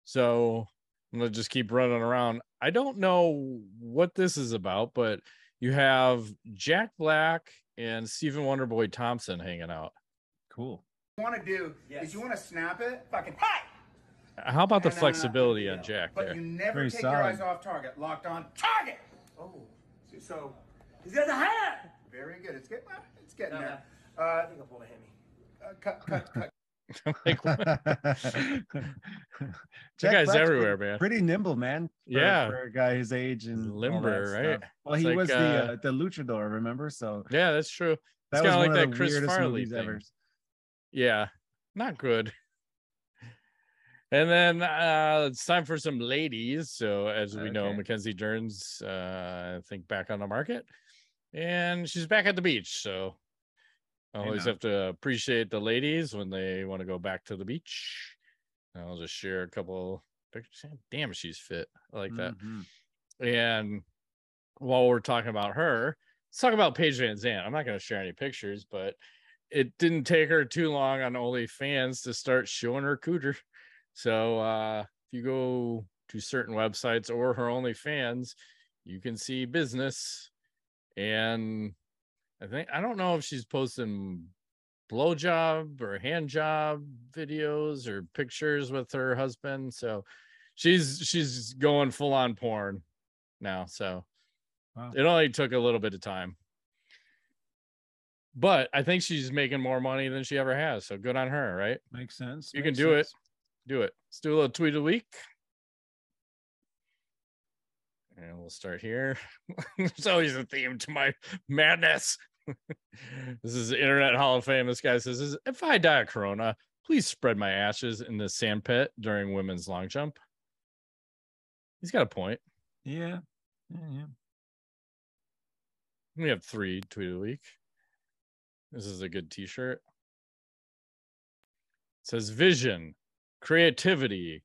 Speaker 2: So I'm gonna just keep running around. I don't know what this is about, but you have Jack Black and Stephen Wonderboy Thompson hanging out.
Speaker 1: Cool.
Speaker 4: Want to do is you want to snap it, fucking hi.
Speaker 2: How about the
Speaker 4: And then, uh,
Speaker 2: flexibility on Jack
Speaker 4: But
Speaker 2: there?
Speaker 4: you never
Speaker 1: Very
Speaker 4: take your eyes off target. Locked on target. Oh, so, so
Speaker 5: He's got the hat.
Speaker 4: very good. It's getting it's getting
Speaker 5: No,
Speaker 4: there.
Speaker 5: I
Speaker 4: Uh,
Speaker 5: think I'll pull a hammy.
Speaker 4: uh, cut, cut, cut. [laughs] [laughs]
Speaker 2: like,
Speaker 1: Jack
Speaker 2: guy's
Speaker 1: Black's
Speaker 2: everywhere,
Speaker 1: pretty,
Speaker 2: man.
Speaker 1: Pretty nimble, man. for-
Speaker 2: Yeah.
Speaker 1: for a guy his age and
Speaker 2: Limber, right?
Speaker 1: stuff. Well,
Speaker 2: It's
Speaker 1: he
Speaker 2: like,
Speaker 1: was
Speaker 2: uh,
Speaker 1: the uh, the luchador, remember? So
Speaker 2: yeah, that's true.
Speaker 1: that
Speaker 2: kinda
Speaker 1: was
Speaker 2: like
Speaker 1: one
Speaker 2: that
Speaker 1: of the
Speaker 2: Chris
Speaker 1: weirdest
Speaker 2: Farley
Speaker 1: movies
Speaker 2: thing.
Speaker 1: ever.
Speaker 2: Yeah, not good. And then uh it's time for some ladies. So as we know, Mackenzie Dern's uh I think back on the market. And she's back at the beach. So I always have to appreciate the ladies when they want to go back to the beach. And I'll just share a couple pictures. Damn, she's fit. I like that.
Speaker 1: Mhm.
Speaker 2: And while we're talking about her, let's talk about Paige VanZant. I'm not going to share any pictures, but it didn't take her too long on OnlyFans to start showing her cooter. So uh, if you go to certain websites or her OnlyFans, you can see business. And I think I don't know if she's posting blowjob or hand job videos or pictures with her husband. So she's she's going full on porn now. So
Speaker 1: Wow.
Speaker 2: it only took a little bit of time. But I think she's making more money than she ever has. So good on her, right?
Speaker 1: Makes sense.
Speaker 2: You can
Speaker 1: makes
Speaker 2: do it. Do it. Let's do a little tweet a week. And we'll start here. [laughs] There's always a theme to my madness. [laughs] this is the Internet Hall of Fame. This guy says, If I die of corona, please spread my ashes in the sand pit during women's long jump. He's got a point.
Speaker 1: Yeah. Yeah, yeah.
Speaker 2: We have three tweet a week. This is a good t-shirt. It says vision, creativity,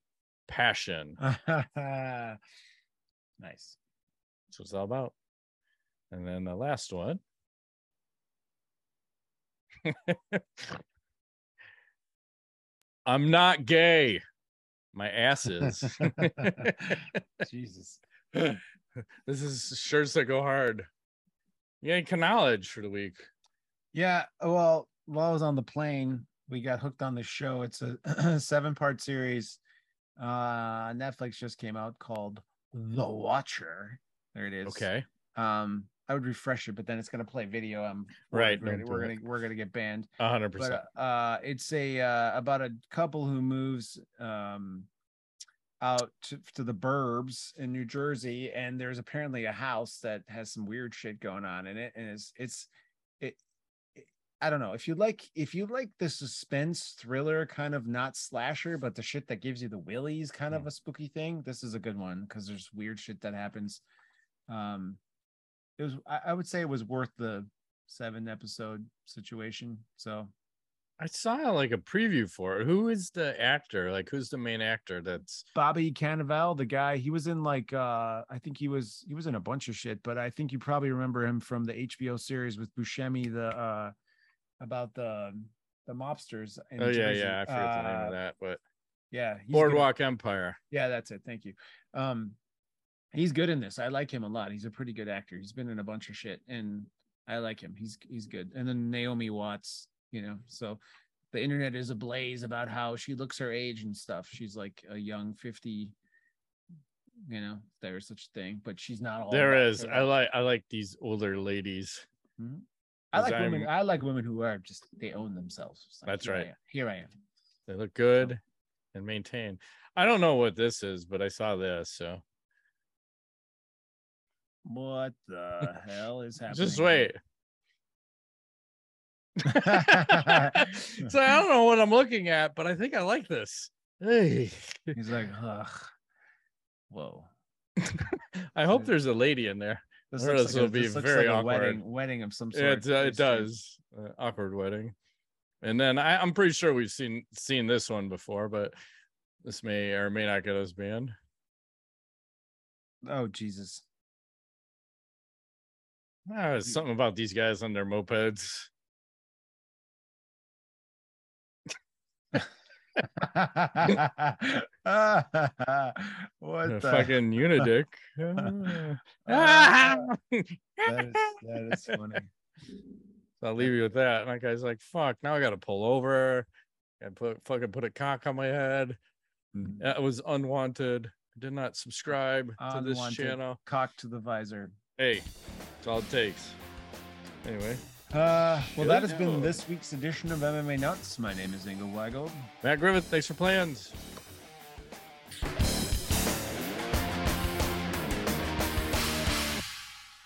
Speaker 2: passion. [laughs]
Speaker 1: nice.
Speaker 2: That's what it's all about. And then the last one. [laughs] I'm not gay. My ass is. [laughs]
Speaker 1: Jesus.
Speaker 2: this is shirts that go hard. Yeah, knowledge for the week.
Speaker 1: Yeah. Well, while I was on the plane, we got hooked on the show. It's a [clears throat] seven part series. Uh Netflix just came out called The Watcher. There it is.
Speaker 2: Okay.
Speaker 1: Um, I would refresh it, but then it's gonna play video. I'm
Speaker 2: Right,
Speaker 1: We're, gonna, we're gonna we're gonna get banned.
Speaker 2: A hundred percent.
Speaker 1: uh it's a uh about a couple who moves um out to, to the burbs in New Jersey and there's apparently a house that has some weird shit going on in it and it's it's it, it I don't know if you like if you like the suspense thriller kind of not slasher but the shit that gives you the willies kind of a spooky thing this is a good one because there's weird shit that happens um it was I, I would say it was worth the seven episode situation so
Speaker 2: I saw like a preview for it. Who is the actor? Like, who's the main actor? That's
Speaker 1: Bobby Cannavale, the guy, he was in like uh I think he was he was in a bunch of shit, but I think you probably remember him from the HBO series with Buscemi, the uh about the the mobsters. in
Speaker 2: oh yeah,
Speaker 1: Jersey.
Speaker 2: yeah. I forget the name
Speaker 1: Uh,
Speaker 2: of that, but
Speaker 1: Yeah, he's good-
Speaker 2: Boardwalk Empire.
Speaker 1: Yeah, that's it. Thank you. Um he's good in this. I like him a lot. He's a pretty good actor. He's been in a bunch of shit and I like him. He's he's good. And then Naomi Watts, you know. So the internet is ablaze about how she looks her age and stuff. She's like a young 50 you know, there is such a thing, but she's not all
Speaker 2: There is. I like. I like these older ladies.
Speaker 1: I like women.
Speaker 2: I'm-
Speaker 1: I like women who are just they own themselves. Like,
Speaker 2: That's
Speaker 1: here
Speaker 2: right.
Speaker 1: am. Here I am.
Speaker 2: They look good and maintain. I don't know what this is, but I saw this, so
Speaker 1: What the [laughs] hell is happening?
Speaker 2: just wait. [laughs] so I don't know what I'm looking at, but I think I like this. Hey,
Speaker 1: He's like, ugh. Whoa. [laughs]
Speaker 2: I hope there's a lady in there.
Speaker 1: This looks
Speaker 2: this
Speaker 1: like
Speaker 2: will
Speaker 1: a,
Speaker 2: be very
Speaker 1: like a
Speaker 2: awkward.
Speaker 1: wedding, wedding of some sort.
Speaker 2: It, uh, it does uh, awkward wedding, and then I, I'm pretty sure we've seen seen this one before, but this may or may not get us banned.
Speaker 1: Oh Jesus.
Speaker 2: Ah, something about these guys on their mopeds. [laughs] [laughs] [laughs] [laughs]
Speaker 1: what the
Speaker 2: fucking Unidick.
Speaker 1: Ah, [laughs]
Speaker 2: Ah!
Speaker 1: that, is, [laughs] that is funny.
Speaker 2: So I'll leave you with that. And that guy's like, fuck, now I gotta pull over and put fucking put a cock on my head.
Speaker 1: Mhm.
Speaker 2: That was unwanted. I did not subscribe to this channel.
Speaker 1: Cock to the visor.
Speaker 2: Hey, that's all it takes. Anyway,
Speaker 1: Uh, well,
Speaker 2: Good
Speaker 1: that has been this week's edition of MMA Nuts. My name is Ingo Weigel.
Speaker 2: Matt Griffith, thanks for plans.